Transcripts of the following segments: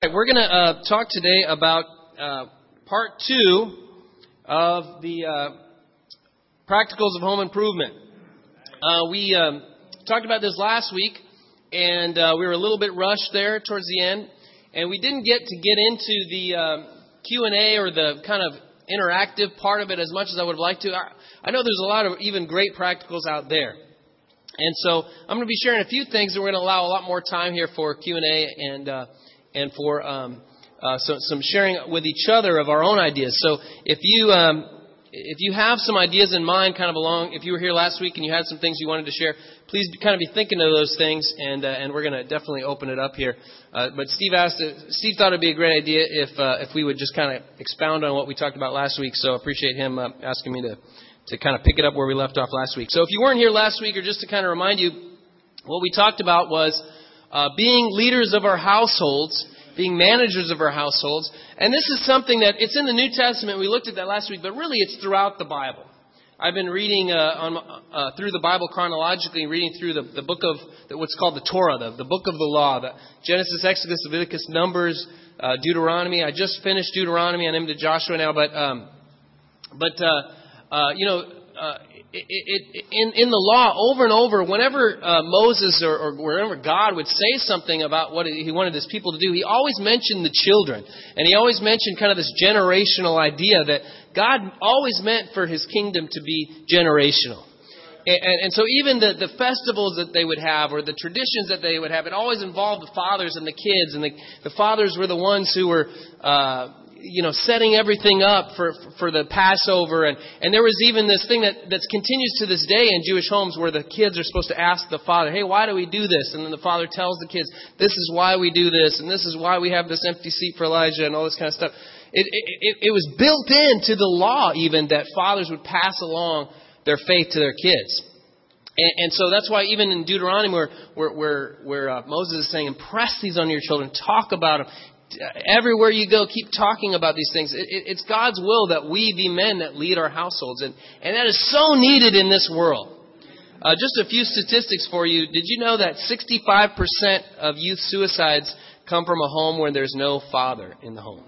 right, we're going to uh, talk today about uh, part two of the uh, practicals of home improvement. Uh, we um, talked about this last week, and uh, we were a little bit rushed there towards the end, and we didn't get to get into the um, Q and A or the kind of interactive part of it as much as I would have liked to. I, I know there's a lot of even great practicals out there. And so I'm going to be sharing a few things, and we're going to allow a lot more time here for Q and A and uh, and for um, uh, so, some sharing with each other of our own ideas. So if you um, if you have some ideas in mind, kind of along, if you were here last week and you had some things you wanted to share, please kind of be thinking of those things, and uh, and we're going to definitely open it up here. Uh, but Steve asked, Steve thought it'd be a great idea if uh, if we would just kind of expound on what we talked about last week. So I appreciate him uh, asking me to to kind of pick it up where we left off last week. So if you weren't here last week, or just to kind of remind you, what we talked about was uh, being leaders of our households, being managers of our households. And this is something that it's in the New Testament. We looked at that last week, but really it's throughout the Bible. I've been reading uh, on, uh, through the Bible chronologically, reading through the, the book of the, what's called the Torah, the, the book of the law, the Genesis, Exodus, Leviticus, Numbers, uh, Deuteronomy. I just finished Deuteronomy I'm into Joshua now, but um, but uh, uh, you know, uh, it, it, in, in the law, over and over, whenever uh, Moses or, or wherever God would say something about what he wanted his people to do, he always mentioned the children. And he always mentioned kind of this generational idea that God always meant for his kingdom to be generational. And, and, and so even the, the festivals that they would have or the traditions that they would have, it always involved the fathers and the kids. And the, the fathers were the ones who were, uh, you know, setting everything up for, for the Passover. And, and there was even this thing that, that continues to this day in Jewish homes where the kids are supposed to ask the father, hey, why do we do this? And then the father tells the kids, this is why we do this, and this is why we have this empty seat for Elijah, and all this kind of stuff. It, it, it was built into the law, even, that fathers would pass along their faith to their kids. And, and so that's why even in Deuteronomy, where, where, where, where uh, Moses is saying, impress these on your children, talk about them, everywhere you go, keep talking about these things. It, it, it's God's will that we be men that lead our households, and, and that is so needed in this world. Uh, just a few statistics for you. Did you know that 65% of youth suicides come from a home where there's no father in the home?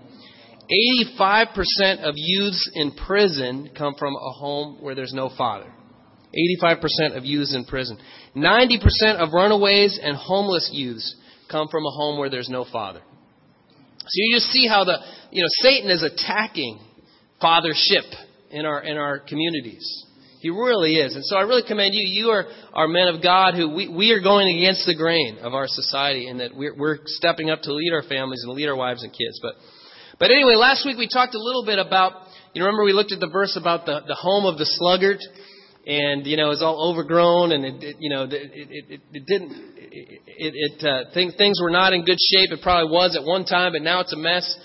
85% of youths in prison come from a home where there's no father. 85% of youths in prison. 90% of runaways and homeless youths come from a home where there's no father. So you just see how the, you know, Satan is attacking fathership in our, in our communities. He really is. And so I really commend you. You are, are men of God who we, we are going against the grain of our society and that we're, we're stepping up to lead our families and lead our wives and kids. But, but anyway, last week we talked a little bit about, you remember we looked at the verse about the, the home of the sluggard and you know it was all overgrown and it, it you know it, it, it, didn't it, it uh, things things were not in good shape. It probably was at one time, but now it's a mess.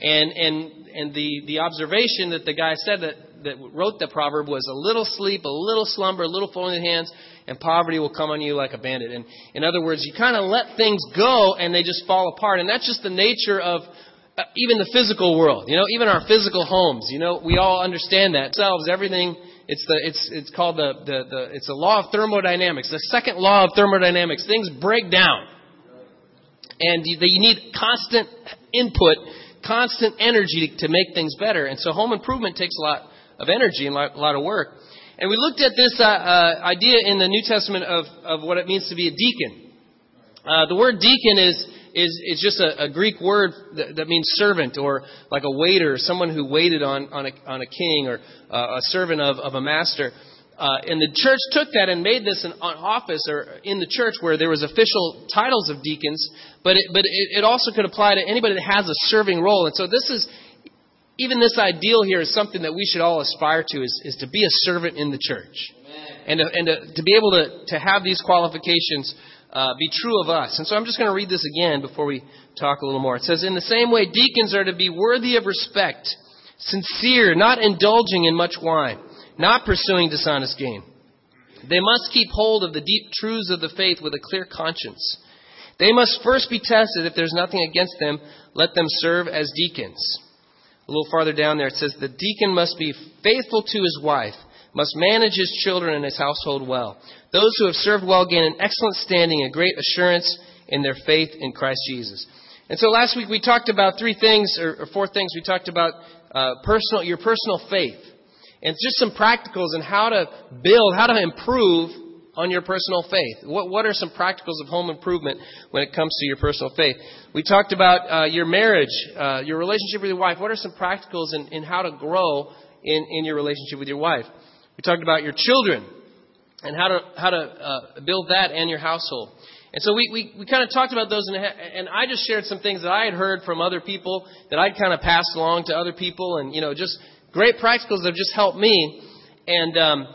And and and the the observation that the guy said that that wrote the proverb was a little sleep, a little slumber, a little folding hands, and poverty will come on you like a bandit. And in other words, you kind of let things go and they just fall apart. And that's just the nature of uh, even the physical world. You know, even our physical homes. You know, we all understand that. Selves, everything it's the it's it's called the, the, the it's a law of thermodynamics. The second law of thermodynamics. Things break down, and you, you need constant input, constant energy to make things better. And so home improvement takes a lot of energy and a lot of work. And we looked at this uh, uh, idea in the New Testament of of what it means to be a deacon. Uh, the word deacon is is, is just a, a Greek word that, that, means servant or like a waiter, someone who waited on, on, a, on a king or uh, a servant of, of a master. Uh, and the church took that and made this an office or in the church where there was official titles of deacons, but it, but it, it also could apply to anybody that has a serving role. And so this is even this ideal here is something that we should all aspire to is, is to be a servant in the church. And, to, and to, to be able to, to have these qualifications uh, be true of us. And so I'm just going to read this again before we talk a little more. It says, In the same way, deacons are to be worthy of respect, sincere, not indulging in much wine, not pursuing dishonest gain. They must keep hold of the deep truths of the faith with a clear conscience. They must first be tested. If there's nothing against them, let them serve as deacons. A little farther down there, it says, The deacon must be faithful to his wife must manage his children and his household well. Those who have served well gain an excellent standing, a great assurance in their faith in Christ Jesus. And so last week we talked about three things, or, or four things. We talked about uh, personal, your personal faith, and just some practicals and how to build, how to improve on your personal faith. What, what are some practicals of home improvement when it comes to your personal faith? We talked about uh, your marriage, uh, your relationship with your wife. What are some practicals in, in how to grow in, in your relationship with your wife? We talked about your children and how to how to uh, build that and your household. And so we, we, we kind of talked about those, and, and I just shared some things that I had heard from other people that I'd kind of passed along to other people, and you know, just great practicals that have just helped me. And um,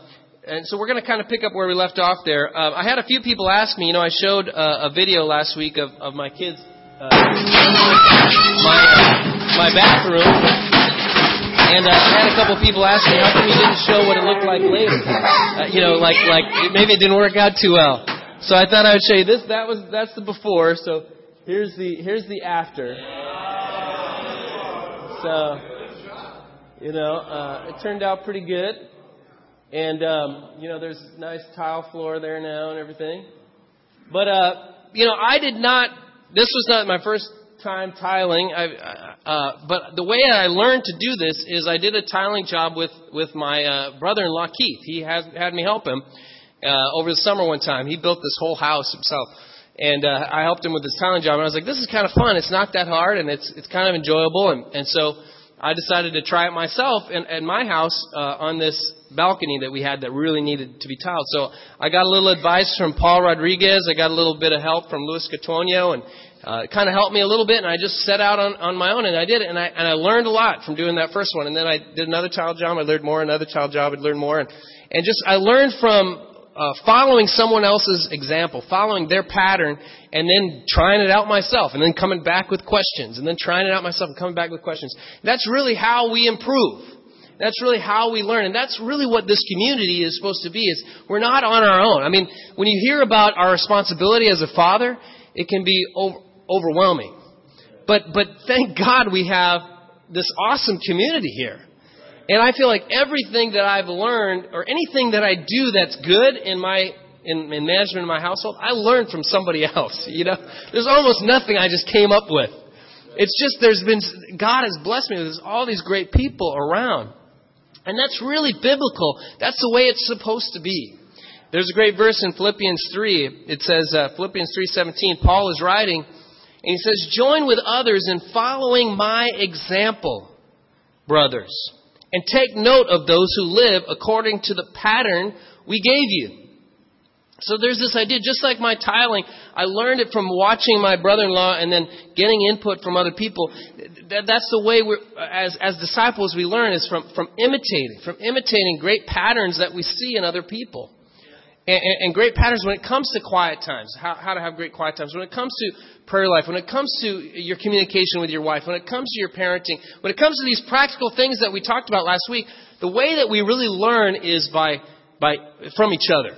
and so we're going to kind of pick up where we left off there. Uh, I had a few people ask me. You know, I showed uh, a video last week of, of my kids, uh, my my bathroom, and uh, I had a couple people ask me, how come you didn't show what it looked like later? Uh, you know, like like maybe it didn't work out too well. So I thought I would show you this. That was that's the before. So here's the here's the after. So you know, uh, it turned out pretty good. And um, you know, there's nice tile floor there now and everything. But uh, you know, I did not. This was not my first time tiling. I, uh, but the way I learned to do this is I did a tiling job with with my uh, brother-in-law Keith. He has had me help him uh, over the summer one time. He built this whole house himself, and uh, I helped him with his tiling job. And I was like, "This is kind of fun. It's not that hard, and it's it's kind of enjoyable." And and so I decided to try it myself in, at my house uh, on this balcony that we had that really needed to be tiled. So I got a little advice from Paul Rodriguez. I got a little bit of help from Luis Catonio, and uh, it kind of helped me a little bit. And I just set out on, on my own, and I did it, and I and I learned a lot from doing that first one. And then I did another child job. I learned more. Another child job. I learned more, and and just I learned from uh, following someone else's example, following their pattern, and then trying it out myself, and then coming back with questions, and then trying it out myself and coming back with questions. That's really how we improve. That's really how we learn, and that's really what this community is supposed to be. Is we're not on our own. I mean, when you hear about our responsibility as a father, it can be over, overwhelming. But but thank God we have this awesome community here. And I feel like everything that I've learned, or anything that I do that's good in my in, in management in my household, I learned from somebody else. You know, there's almost nothing I just came up with. It's just there's been God has blessed me with all these great people around, and that's really biblical. That's the way it's supposed to be. There's a great verse in Philippians 3. It says uh, Philippians 3:17. Paul is writing, and he says, "Join with others in following my example, brothers." and take note of those who live according to the pattern we gave you. So there's this idea, just like my tiling, I learned it from watching my brother-in-law and then getting input from other people. That's the way we're, as, as disciples we learn is from, from imitating, from imitating great patterns that we see in other people. And, and, and great patterns when it comes to quiet times, how, how to have great quiet times, when it comes to prayer life, when it comes to your communication with your wife, when it comes to your parenting, when it comes to these practical things that we talked about last week, the way that we really learn is by, by, from each other.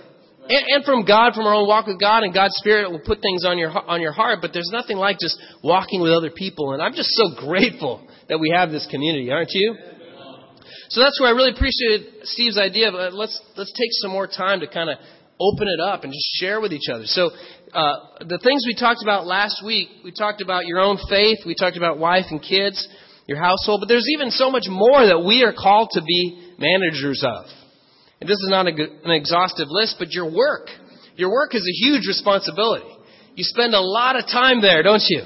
And, and from God, from our own walk with God, and God's Spirit will put things on your, on your heart, but there's nothing like just walking with other people. And I'm just so grateful that we have this community, aren't you? So that's where I really appreciated Steve's idea of uh, let's let's take some more time to kind of open it up and just share with each other. So uh, the things we talked about last week, we talked about your own faith, we talked about wife and kids, your household, but there's even so much more that we are called to be managers of. And this is not a, an exhaustive list, but your work. Your work is a huge responsibility. You spend a lot of time there, don't you?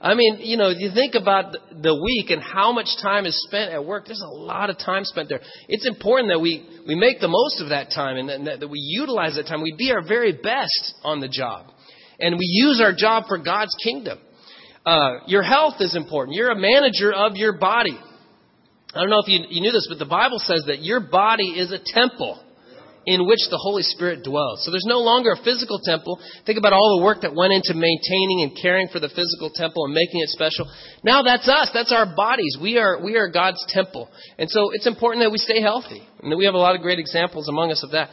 I mean, you know, you think about the week and how much time is spent at work. There's a lot of time spent there. It's important that we, we make the most of that time and that, that we utilize that time. We be our very best on the job. And we use our job for God's kingdom. Uh, your health is important. You're a manager of your body. I don't know if you, you knew this, but the Bible says that your body is a temple in which the Holy Spirit dwells. So there's no longer a physical temple. Think about all the work that went into maintaining and caring for the physical temple and making it special. Now that's us. That's our bodies. We are, we are God's temple. And so it's important that we stay healthy. And we have a lot of great examples among us of that.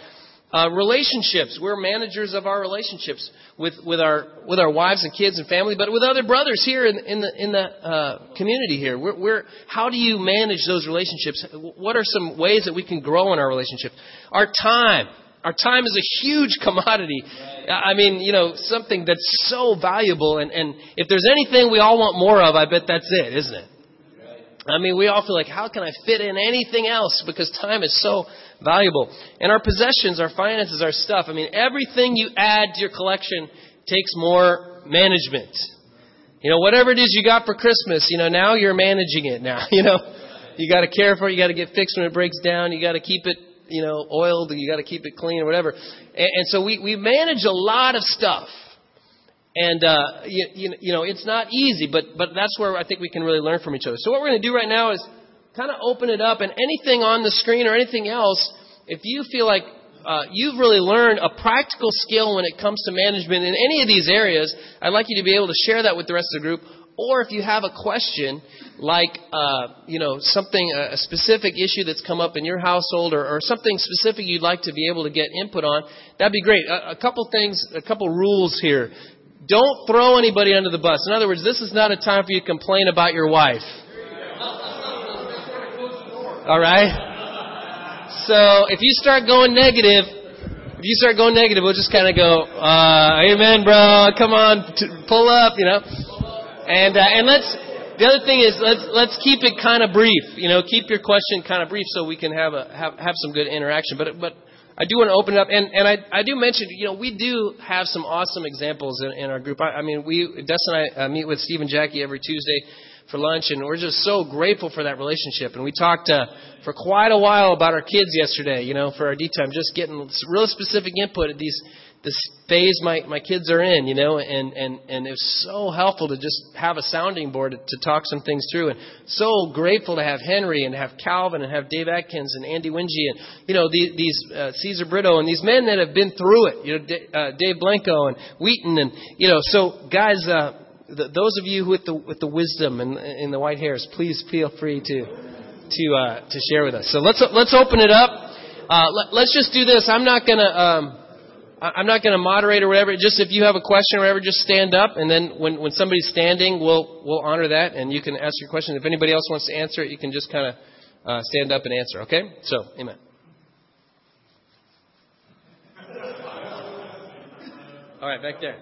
Uh, relationships. We're managers of our relationships with, with our with our wives and kids and family, but with other brothers here in, in the in the uh, community here. We're, we're, how do you manage those relationships? What are some ways that we can grow in our relationship? Our time. our time is a huge commodity. I mean, you know, something that's so valuable. And, and if there's anything we all want more of, I bet that's it, isn't it? I mean, we all feel like, how can I fit in anything else? Because time is so valuable. And our possessions, our finances, our stuff, I mean, everything you add to your collection takes more management. You know, whatever it is you got for Christmas, you know, now you're managing it now, you know. You got to care for it, you got to get fixed when it breaks down, you got to keep it, you know, oiled, you got to keep it clean or whatever. And, and so we we manage a lot of stuff. And uh, you, you know, it's not easy, but but that's where I think we can really learn from each other. So what we're going to do right now is kind of open it up, and anything on the screen or anything else, if you feel like uh, you've really learned a practical skill when it comes to management in any of these areas, I'd like you to be able to share that with the rest of the group. Or if you have a question, like uh, you know something, a specific issue that's come up in your household, or, or something specific you'd like to be able to get input on, that'd be great. A, a couple things, a couple rules here. Don't throw anybody under the bus. In other words, this is not a time for you to complain about your wife. All right? So if you start going negative, if you start going negative, we'll just kind of go, uh, amen, bro, come on, t- pull up, you know. And, uh, and let's, the other thing is let's, let's keep it kind of brief, you know, keep your question kind of brief so we can have a, have, have some good interaction. But, but I do want to open it up, and, and I, I do mention, you know, we do have some awesome examples in, in our group. I, I mean, we, Des and I uh, meet with Steve and Jackie every Tuesday for lunch, and we're just so grateful for that relationship. And we talked uh, for quite a while about our kids yesterday, you know, for our D time, just getting real specific input at these this phase my my kids are in, you know, and and and it was so helpful to just have a sounding board to, to talk some things through, and so grateful to have Henry and have Calvin and have Dave Atkins and Andy Wingy and you know the, these uh, Caesar Brito and these men that have been through it, you know, D- uh, Dave Blanco and Wheaton and you know, so guys, uh, those of you with the with the wisdom and in the white hairs, please feel free to to uh, to share with us. So let's let's open it up. Uh, let, us just do this. I'm not gonna. Um, I'm not going to moderate or whatever. Just if you have a question or whatever, just stand up, and then when, when somebody's standing, we'll we'll honor that, and you can ask your question. If anybody else wants to answer it, you can just kind of uh, stand up and answer. Okay? So, amen. All right, back there.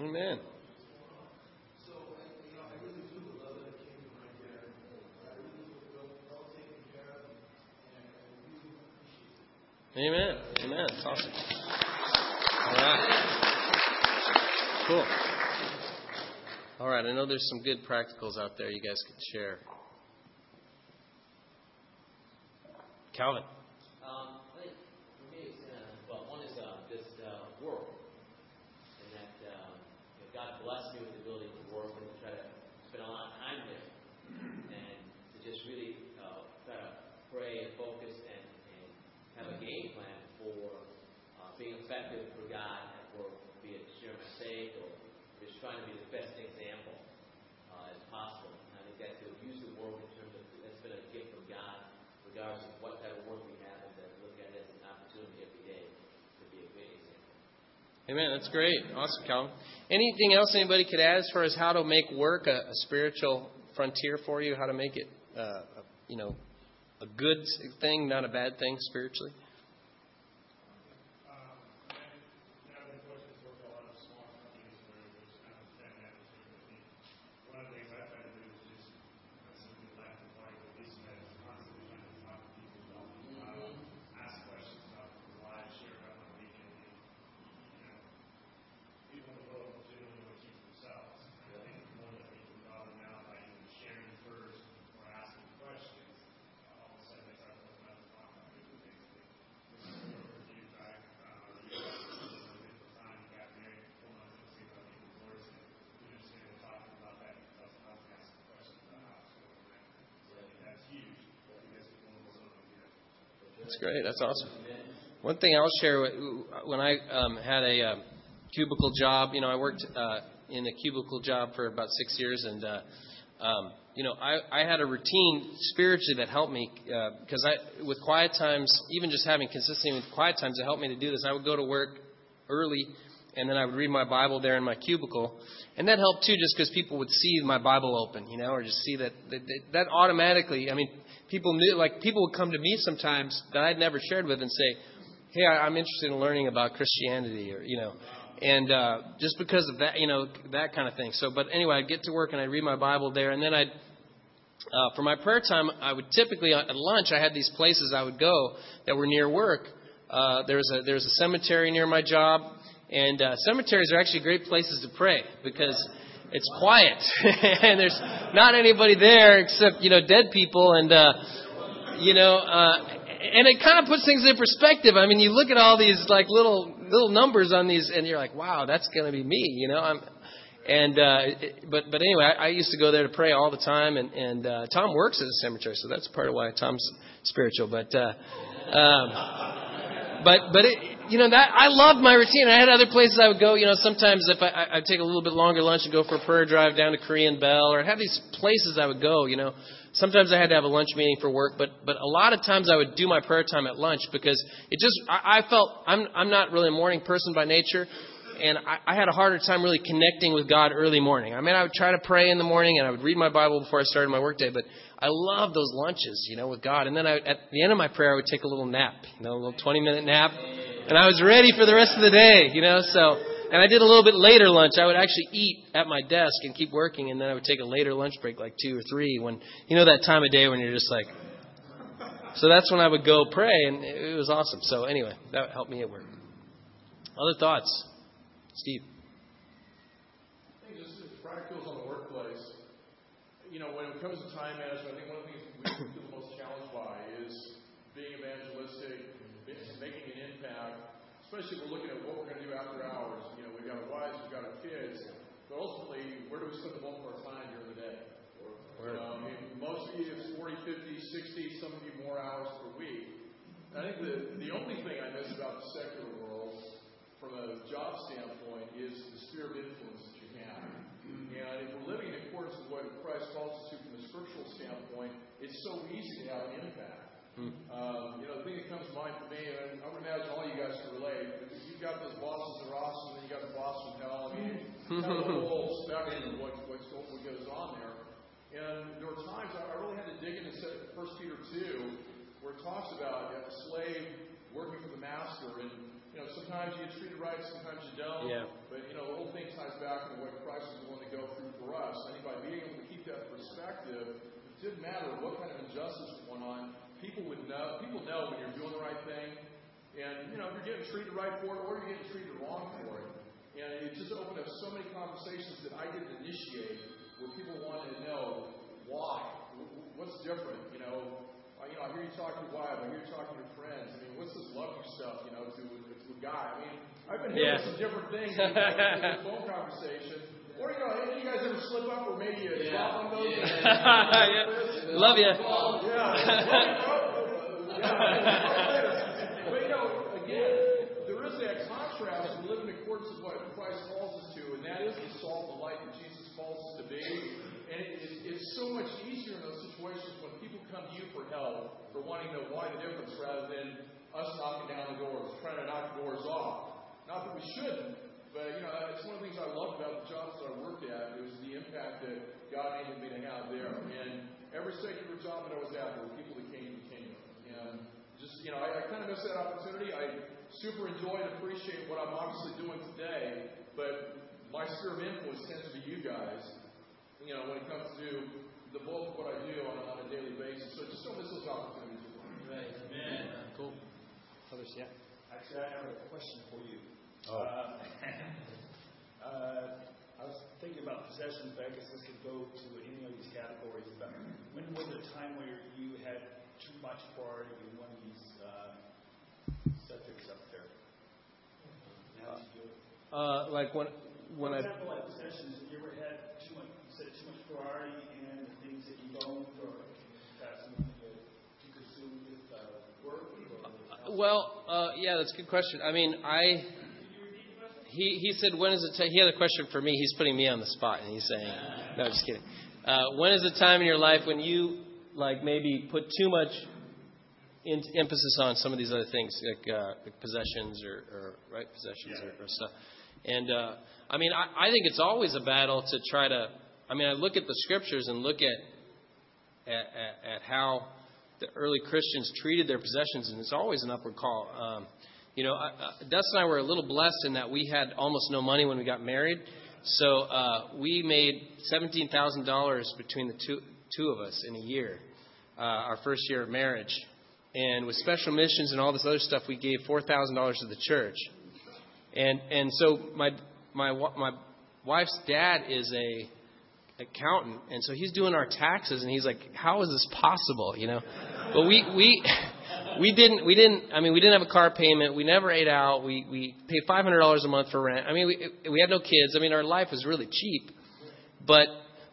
Amen. Amen. Amen. That's awesome. All right. Cool. All right. I know there's some good practicals out there you guys could share. Calvin. Amen. That's great. Awesome, Calvin. Anything else anybody could add as far as how to make work a, a spiritual frontier for you? How to make it, uh, you know, a good thing, not a bad thing spiritually? That's great. That's awesome. One thing I'll share when I um, had a um, cubicle job, you know, I worked uh, in a cubicle job for about six years, and uh, um, you know, I, I had a routine spiritually that helped me because uh, I, with quiet times, even just having consistency with quiet times, it helped me to do this. I would go to work early, and then I would read my Bible there in my cubicle, and that helped too, just because people would see my Bible open, you know, or just see that that, that automatically. I mean, people knew, like people would come to me sometimes that I'd never shared with and say, "Hey, I'm interested in learning about Christianity," or you know and uh, just because of that, you know, that kind of thing. So, but anyway, I'd get to work and I'd read my Bible there, and then I'd, uh, for my prayer time, I would typically at lunch I had these places I would go that were near work. Uh, there's a there's a cemetery near my job, and uh, cemeteries are actually great places to pray because it's quiet and there's not anybody there except you know dead people and uh, you know. Uh, and it kind of puts things in perspective. I mean, you look at all these like little little numbers on these, and you're like, wow, that's going to be me, you know. I'm, and uh, it, but but anyway, I, I used to go there to pray all the time, and and uh, Tom works at a cemetery, so that's part of why Tom's spiritual. But uh, um, but but it, you know that I loved my routine. I had other places I would go. You know, sometimes if I I'd take a little bit longer lunch and go for a prayer drive down to Korean Bell, or I'd have these places I would go. You know, Sometimes I had to have a lunch meeting for work, but but a lot of times I would do my prayer time at lunch because it just I, I felt I'm I'm not really a morning person by nature, and I, I had a harder time really connecting with God early morning. I mean, I would try to pray in the morning and I would read my Bible before I started my workday, but I love those lunches, you know, with God. And then I, at the end of my prayer, I would take a little nap, you know, a little 20 minute nap, and I was ready for the rest of the day, you know. So and I did a little bit later lunch. I would actually eat at my desk and keep working, and then I would take a later lunch break, like two or three. When you know that time of day when you're just like. So that's when I would go pray, and it was awesome. So anyway, that helped me at work. Other thoughts, Steve? I think just practicals on the workplace. You know, when it comes to time management, I think one of the things we feel the most challenged by is being evangelistic, making an impact, especially if we're looking at what we're going to do after hours You know, we've got our wives, we've got our kids, but ultimately, where do we spend the bulk of our time during the day? You um, know, I mean, most of you it's 40, 50, 60, some of you more hours per week. I think the, the only thing I miss about the secular world, from a job standpoint, is the sphere of influence that you have. And if we're living in accordance with what Christ calls us to from the scriptural standpoint, it's so easy to have an impact. Hmm. Um, you know, the thing that comes to mind for me, and I would imagine all you guys can relate, because you've got those bosses that are awesome, and you got the boss from hell. I mean, kind of the whole spectrum of what, what's, what goes on there. And there were times I really had to dig into 1 Peter 2, where it talks about a slave working for the master, and you know, sometimes you get treated right, sometimes you don't. Yeah. But you know, the whole thing ties back to what Christ is willing to go through for us. I think by being able to keep that perspective, it didn't matter what kind of injustice was going on, people would know. People know when you're doing the right thing, and you know if you're getting treated right for it, or you're getting treated wrong for it. And it just opened up so many conversations that I didn't initiate, where people wanted to know why, what's different. You know, I, you know, I hear you talking to your wife, I hear you talking to your friends. I mean, what's this love stuff? You know, to to a guy. I mean, I've been hearing yeah. some different things in the phone conversation. Or, you know, any of you guys ever slip up or maybe you yeah. drop on those? Yeah. yeah. Love you. Yeah. but, you know, again, there is that contrast to living in accordance with what Christ calls us to, and that is the salt the light that Jesus calls us to be. And it, it, it's so much easier in those situations when people come to you for help, for wanting to know why the difference, rather than us knocking down the doors, trying to knock the doors off. Not that we shouldn't, but, you know, it's one of the things I loved about the jobs that I worked at. It was the impact that God needed me to have there. And every secular job that I was at, there were people that came to the kingdom. And just, you know, I, I kind of missed that opportunity. I super enjoy and appreciate what I'm obviously doing today, but my sphere of influence tends to be you guys, you know, when it comes to the bulk of what I do on, on a daily basis. So just don't miss those opportunities. Right. Amen. Cool. Others, yeah. Actually, I have a question for you. Oh. Uh, uh, I was thinking about possessions, but I guess this could go to any of these categories. But when was a time where you had too much priority in one of these uh, subjects up there? How did you do it? Uh, like when when For example, I. like possessions, have you ever had too much, you said too much priority in the things that you don't, or perhaps something to consume with uh, work? Or well, uh, yeah, that's a good question. I mean, I. He he said, when is it? T-? He had a question for me. He's putting me on the spot, and he's saying, no, just kidding. Uh, when is the time in your life when you like maybe put too much in, emphasis on some of these other things, like, uh, like possessions or, or right possessions yeah. or, or, stuff? And uh, I mean, I, I think it's always a battle to try to. I mean, I look at the scriptures and look at at, at, at how the early Christians treated their possessions, and it's always an upward call. Um, you know, I, Dustin and I were a little blessed in that we had almost no money when we got married. So uh, we made seventeen thousand dollars between the two two of us in a year, uh, our first year of marriage. And with special missions and all this other stuff, we gave four thousand dollars to the church. And and so my my my wife's dad is a accountant, and so he's doing our taxes, and he's like, "How is this possible?" You know, but we we we didn't we didn't I mean we didn't have a car payment. We never ate out. We we paid five hundred dollars a month for rent. I mean we we had no kids. I mean our life was really cheap, but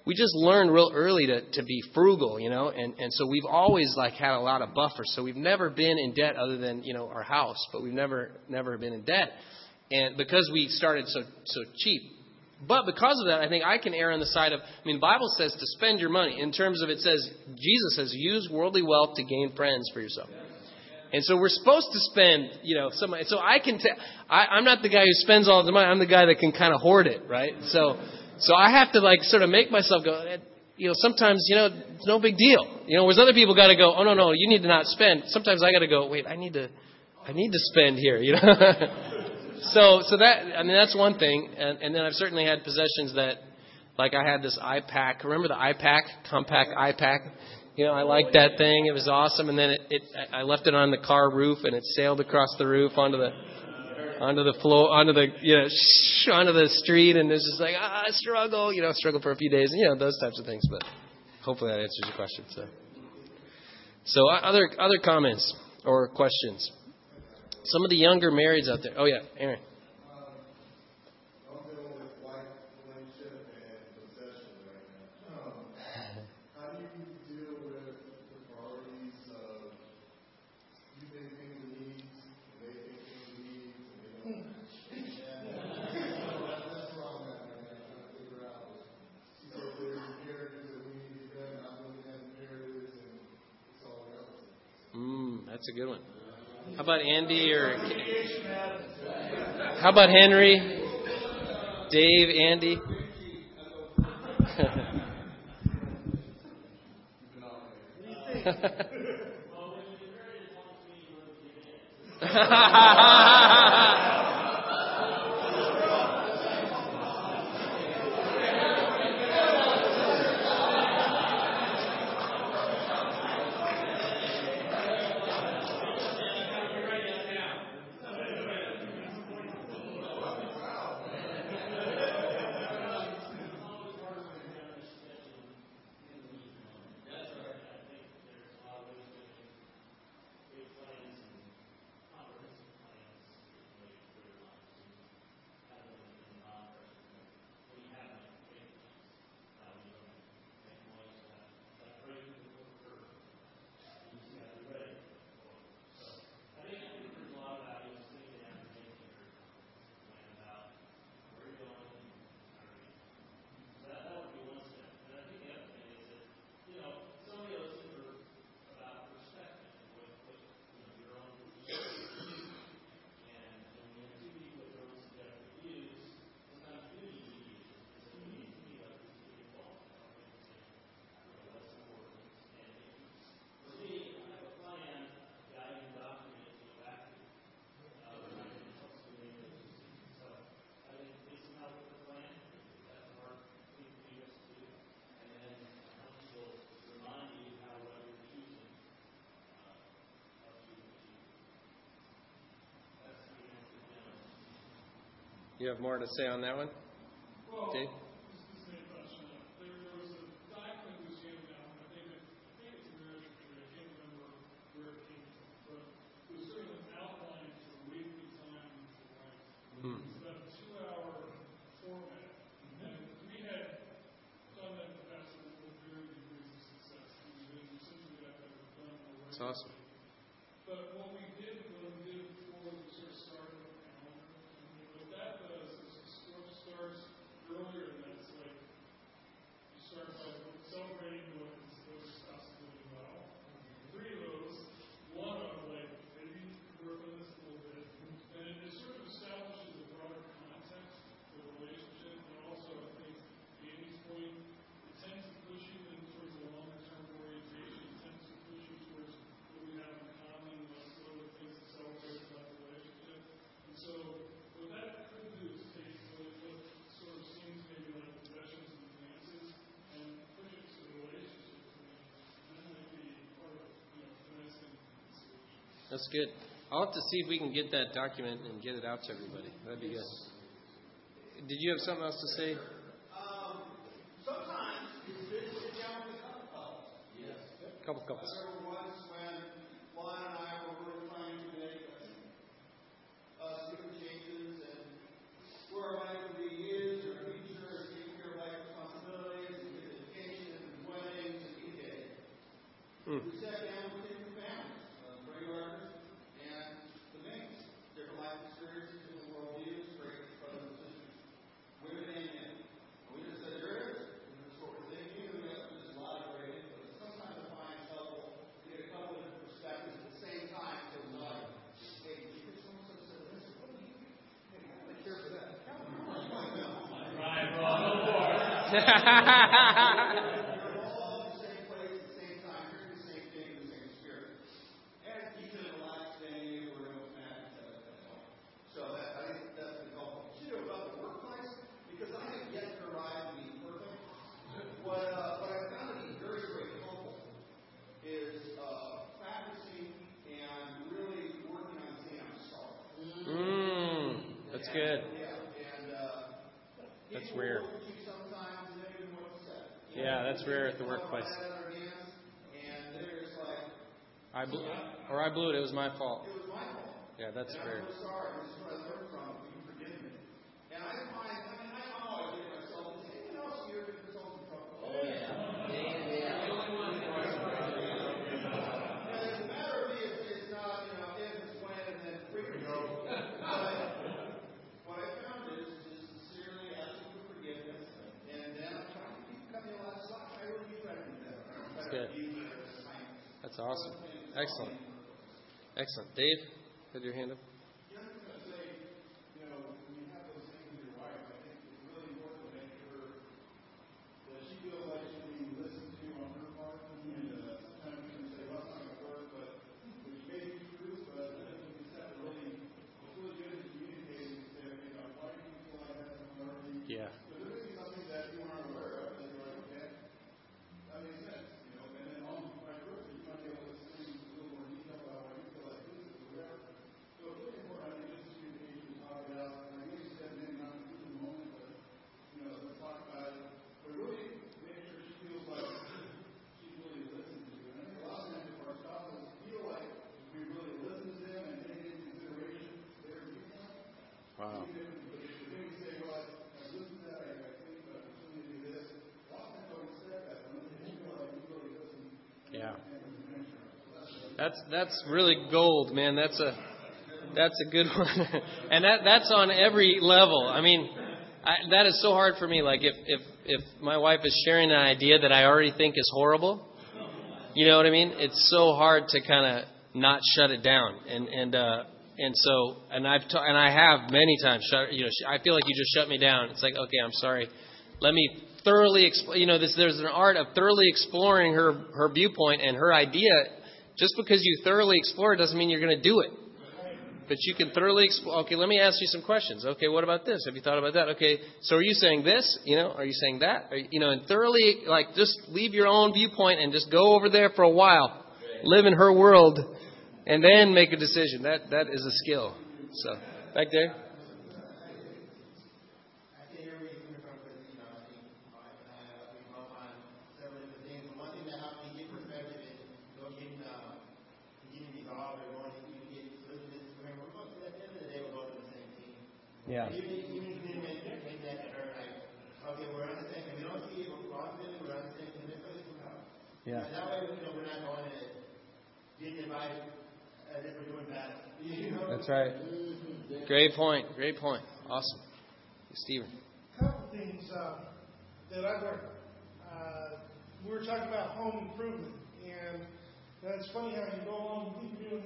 we just learned real early to to be frugal, you know. And and so we've always like had a lot of buffers. So we've never been in debt other than you know our house, but we've never never been in debt. And because we started so so cheap, but because of that, I think I can err on the side of, I mean, the Bible says to spend your money in terms of it says, Jesus says, use worldly wealth to gain friends for yourself. And so we're supposed to spend, you know, some. So I can tell. I'm not the guy who spends all the money. I'm the guy that can kind of hoard it, right? So, so I have to like sort of make myself go. You know, sometimes you know it's no big deal. You know, whereas other people got to go. Oh no, no, you need to not spend. Sometimes I got to go. Wait, I need to, I need to spend here. You know. so, so that I mean that's one thing. And, and then I've certainly had possessions that, like I had this iPAQ. Remember the iPAQ, Compaq iPAQ? You know, I liked that thing. It was awesome. And then it, it, I left it on the car roof, and it sailed across the roof onto the onto the floor, onto the you know, shh, onto the street, and it's just like ah, struggle. You know, struggle for a few days, and you know those types of things. But hopefully that answers your question. So, so other other comments or questions. Some of the younger marrieds out there. Oh yeah, Aaron. That's a good one. How about Andy or how about Henry? Dave, Andy? You have more to say on that one? Dave? That's good. I'll have to see if we can get that document and get it out to everybody. That'd be good. Did you have something else to say? Um, sometimes it's good to sit down with a couple couples. Yes. Couple couples. I remember once when Lon and I were really trying to make uh, different changes and where our life would be used or future or taking care of life responsibilities and education and weddings and e-dating. Hmm. We sat down with different families, uh, Bray Workers and the Minks, different life experiences, different worldviews, great brothers and sisters, women and men. And we just said, there is, and this is what we're thinking, and we have just a lot of great input. Sometimes I find it's helpful to get a couple of different perspectives at the same time, so it's like, hey, did you hear someone said this? What do you, hey, I don't really care for that. We're all in the same place at the same time, hearing the same thing in the same spirit. And each of them relaxed venue, we're going to match each other. that's all. So that, I think that's been helpful. You know, about the workplace, because I have yet to arrive to be perfect. What, uh, what I found to be very, very helpful is, uh, practicing and really working on saying I'm sorry. Mmm. That's good. Yeah, and, uh, That's people uh, rare. look at you sometimes and they don't even know what to say. Yeah, that's rare at the workplace. And they're just like, I blew, or I blew it. It was my fault. it was my fault. Yeah, that's and fair. I'm so sorry. This is what I learned from. Will you forgive me? And I find, I mean, I always get myself, is anyone else here get themselves in trouble? Oh, yeah. And as a matter of me, it's, it's not, you know, if, it's when, and then frequency. But what I found is, is sincerely asking for forgiveness, and then I'm trying to keep cutting a lot of slack. I really do try to do that. I That's try to good. be there as a kindness. That's awesome. Excellent. Excellent. Dave, had your hand up? Yeah, I was going to say, you know, when you have those things with your wife, I think it's really important to make sure that she feels like she's being listened to on her part. And uh, sometimes you can say, well, it's not going to work, but which may be true, but I think you just have to really, it's really good to communicate and say, okay, now, why do you feel like that's a priority? Yeah. But there may be something that you aren't aware of, and you're like, okay, that makes sense, you know, and then on vice versa, you might be able to explain a little more detail about why you feel like this is or whatever. So it's really important, I think, just to communicate and talk it out. And I guess you said maybe not in the moment, but, you know, let's talk about it. But really make sure she feels like she's really listened to. And I think a lot of times if our spouses feel like we really listen to them and take into consideration their viewpoint, Wow. even if but if they maybe say, well, I, I listened to that, I, I think, but I'm still going to do this. A lot of times I would say that, but when you feel like you really listen, Yeah. and it's an answer. So that's That's really gold, man. That's a that's a good one, and that that's on every level. I mean, I, that is so hard for me. Like if if if my wife is sharing an idea that I already think is horrible, you know what I mean? It's so hard to kind of not shut it down, and and uh, and so and I've ta- and I have many times shut. You know, sh- I feel like you just shut me down. It's like okay, I'm sorry. Let me thoroughly explain. You know, this, there's an art of thoroughly exploring her her viewpoint and her idea. Just because you thoroughly explore doesn't mean you're going to do it. But you can thoroughly explore. Okay, let me ask you some questions. Okay, what about this? Have you thought about that? Okay, so are you saying this? You know, are you saying that? You, you know, and thoroughly like just leave your own viewpoint and just go over there for a while, live in her world, and then make a decision. That that is a skill. So back there. I can hear where you're coming from, because, you know, I think, I, I, we both on several different things, but one thing that helped me get perspective is, you know, getting, um, getting resolved, or going, you get, listen to this, remember, we're going, at the end of the day, we're going to the same team. Yeah. Even, even if you make, make that to like, okay, we're on we don't see it, we're on we're on the same team, this place will. Yeah. And that way, you know, we're not going to get divided as if we're doing bad, you know? That's right. Great point. Great point. Awesome. Stephen. A couple things uh, that I've learned. Uh, we were talking about home improvement, and it's funny how you go along, we keep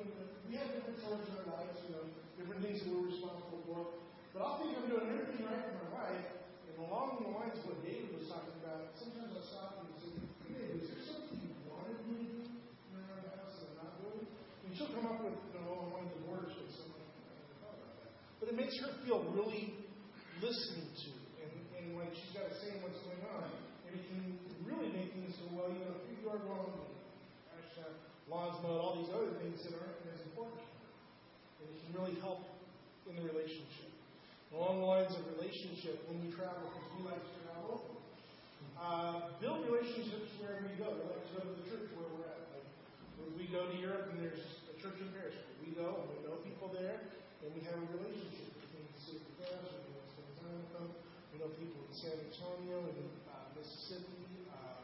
we have different chores in our lives, you know, different things that we're responsible for. But I'll think I'm doing everything right for my wife, and along the lines of what David was talking about, sometimes I'll stop and say, Hey, is there something you wanted me to do around the house that I'm not doing? And she'll come up with, you know, I want to divorce or something. But it makes her feel really listened to, and, and like she's got to say what's going on. And it can really make things so, well, you know, if you are wrong, and hashtag uh, laws mode, all these other things that aren't as important. And it can really help in the relationship long lines of relationship when you travel because we like to travel. Uh, build relationships wherever you go. We like to go to the church where we're at. Like when we go to Europe and there's a church in Paris, we go and we know people there, and we have a relationship between the city of Paris and the city of San them. We know people in San Antonio and uh, Mississippi. Uh,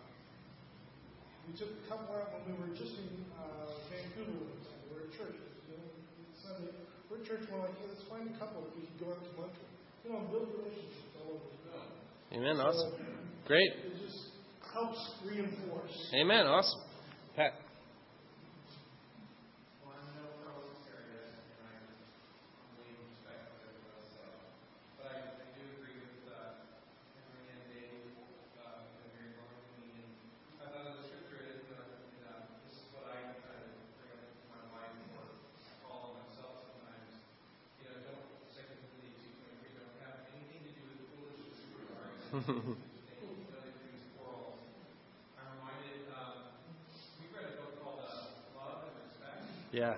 we took a couple out when we were just in uh, Vancouver. We were at church. You know, Sunday we're in church more like, hey, let's find a couple if we can go out to lunch with. You know, build relationships all over the world. Amen. Awesome. So, Great. It just helps reinforce. Amen. Awesome. Pat. yeah.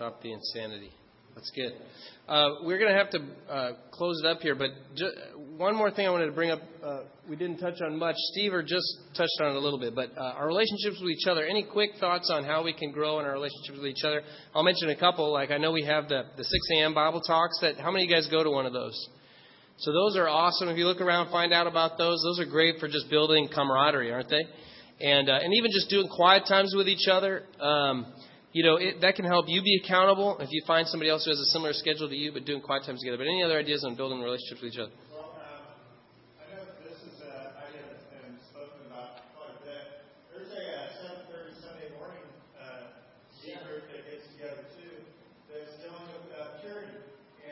Stop the insanity. That's good. Uh, we're going to have to uh, close it up here, but ju- one more thing I wanted to bring up. Uh, we didn't touch on much. Steve or just touched on it a little bit, but uh, our relationships with each other. Any quick thoughts on how we can grow in our relationships with each other? I'll mention a couple. Like I know we have the the 6 a.m. Bible talks. That how many of you guys go to one of those? So those are awesome. If you look around, find out about those. Those are great for just building camaraderie, aren't they? And uh, and even just doing quiet times with each other. Um, you know, it, that can help you be accountable if you find somebody else who has a similar schedule to you but doing quiet times together. But any other ideas on building relationships with each other?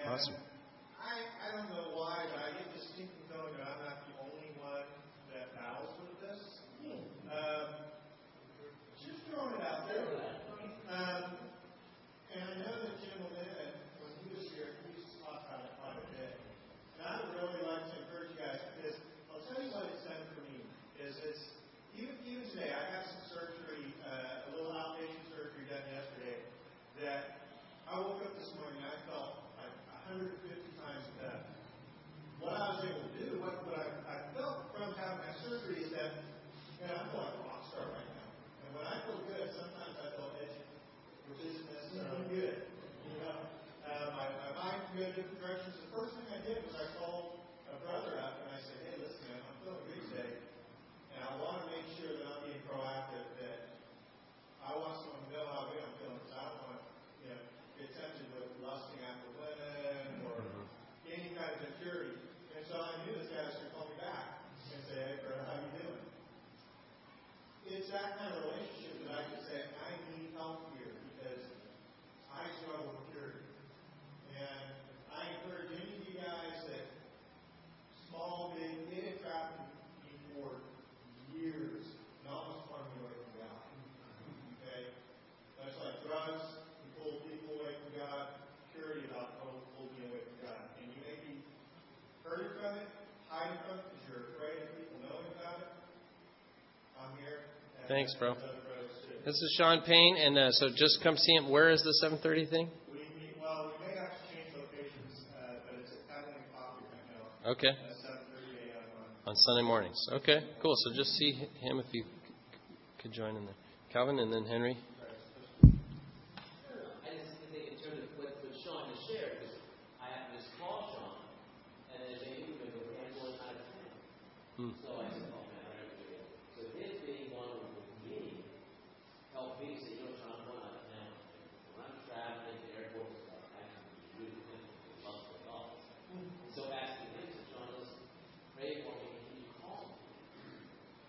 Awesome. Thanks, bro. This is Sean Payne, and uh, so just come see him. Where is the 7:30 thing? We, we, well, we may have to change locations, uh, but it's at Abilene Coffee right now Okay, at 7:30 a.m. on on Sunday mornings. Okay, cool. So just see him if you could join in there. Calvin, and then Henry. I just think in terms of what, what Sean has shared, because I happened to just call Sean, and then they knew they were handling out of town. Hmm. So I said, oh man, I have to do it. So his being one with me helped me say, you know, Sean, I'm going out of town. When I'm traveling to airport and stuff, I can be really difficult to multiple dollars. And so asking him, so Sean, listen, pray for me, can you call me?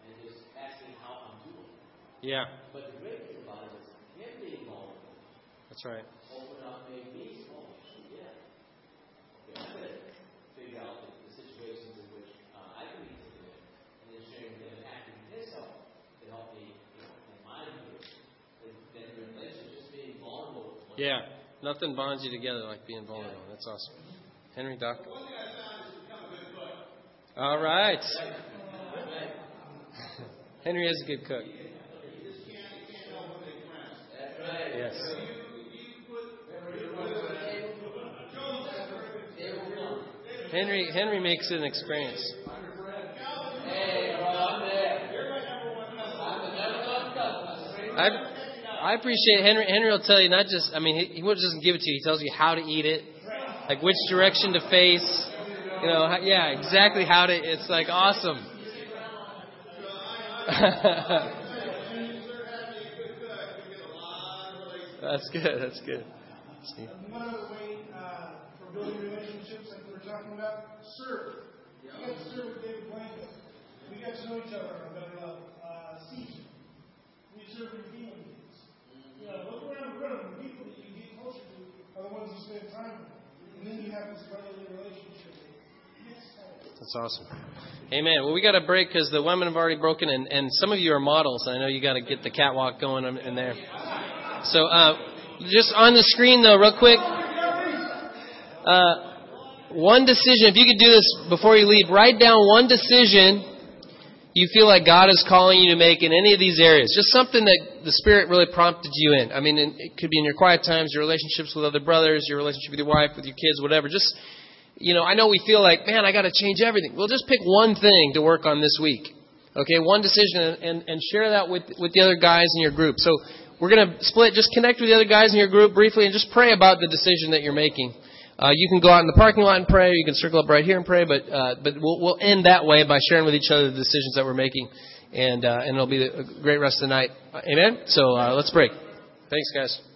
And just ask me how I'm doing. Yeah, But the great thing about it is him being vulnerable that's right. open up maybe, shoot, yeah. Okay, I'm gonna figure out the, the situations in which uh, I can be taken and then sharing with him and asking his help to help me, you know, in my view. Then the relationship, just being vulnerable with one Yeah, nothing bonds you together like being vulnerable. That's awesome. Henry, Doc. One thing I found is become a good cook. All right. Henry is a good cook. You just can't, you can't help but make friends. Yes. Henry Henry makes it an experience. I I appreciate Henry. Henry will tell you not just. I mean, he, he doesn't give it to you. He tells you how to eat it, like which direction to face. You know, how, yeah, exactly how to. It's like awesome. That's good. That's good. Steve. And one other way uh, for building relationships, like we were talking about, serve. We got to serve with David Blanco. We got to know each other on a better level. Uh, Caesar. We serve in healing meetings. You know, look around the room. The people that you get closer to are the ones you spend time with. And then you have this brotherly relationship. That's awesome. Amen. Well, we got to break because the women have already broken, and, and some of you are models. And I know you got to get the catwalk going in in there. So, uh, just on the screen though, real quick. Uh, one decision. If you could do this before you leave, write down one decision you feel like God is calling you to make in any of these areas. Just something that the Spirit really prompted you in. I mean, it could be in your quiet times, your relationships with other brothers, your relationship with your wife, with your kids, whatever. Just you know, I know we feel like, man, I got to change everything. Well, just pick one thing to work on this week. Okay, one decision, and, and, share that with with the other guys in your group. So we're going to split. Just connect with the other guys in your group briefly, and just pray about the decision that you're making. Uh, you can go out in the parking lot and pray. You can circle up right here and pray. But uh, but we'll we'll end that way by sharing with each other the decisions that we're making, and uh, and it'll be a great rest of the night. Amen. So uh, let's break. Thanks, guys.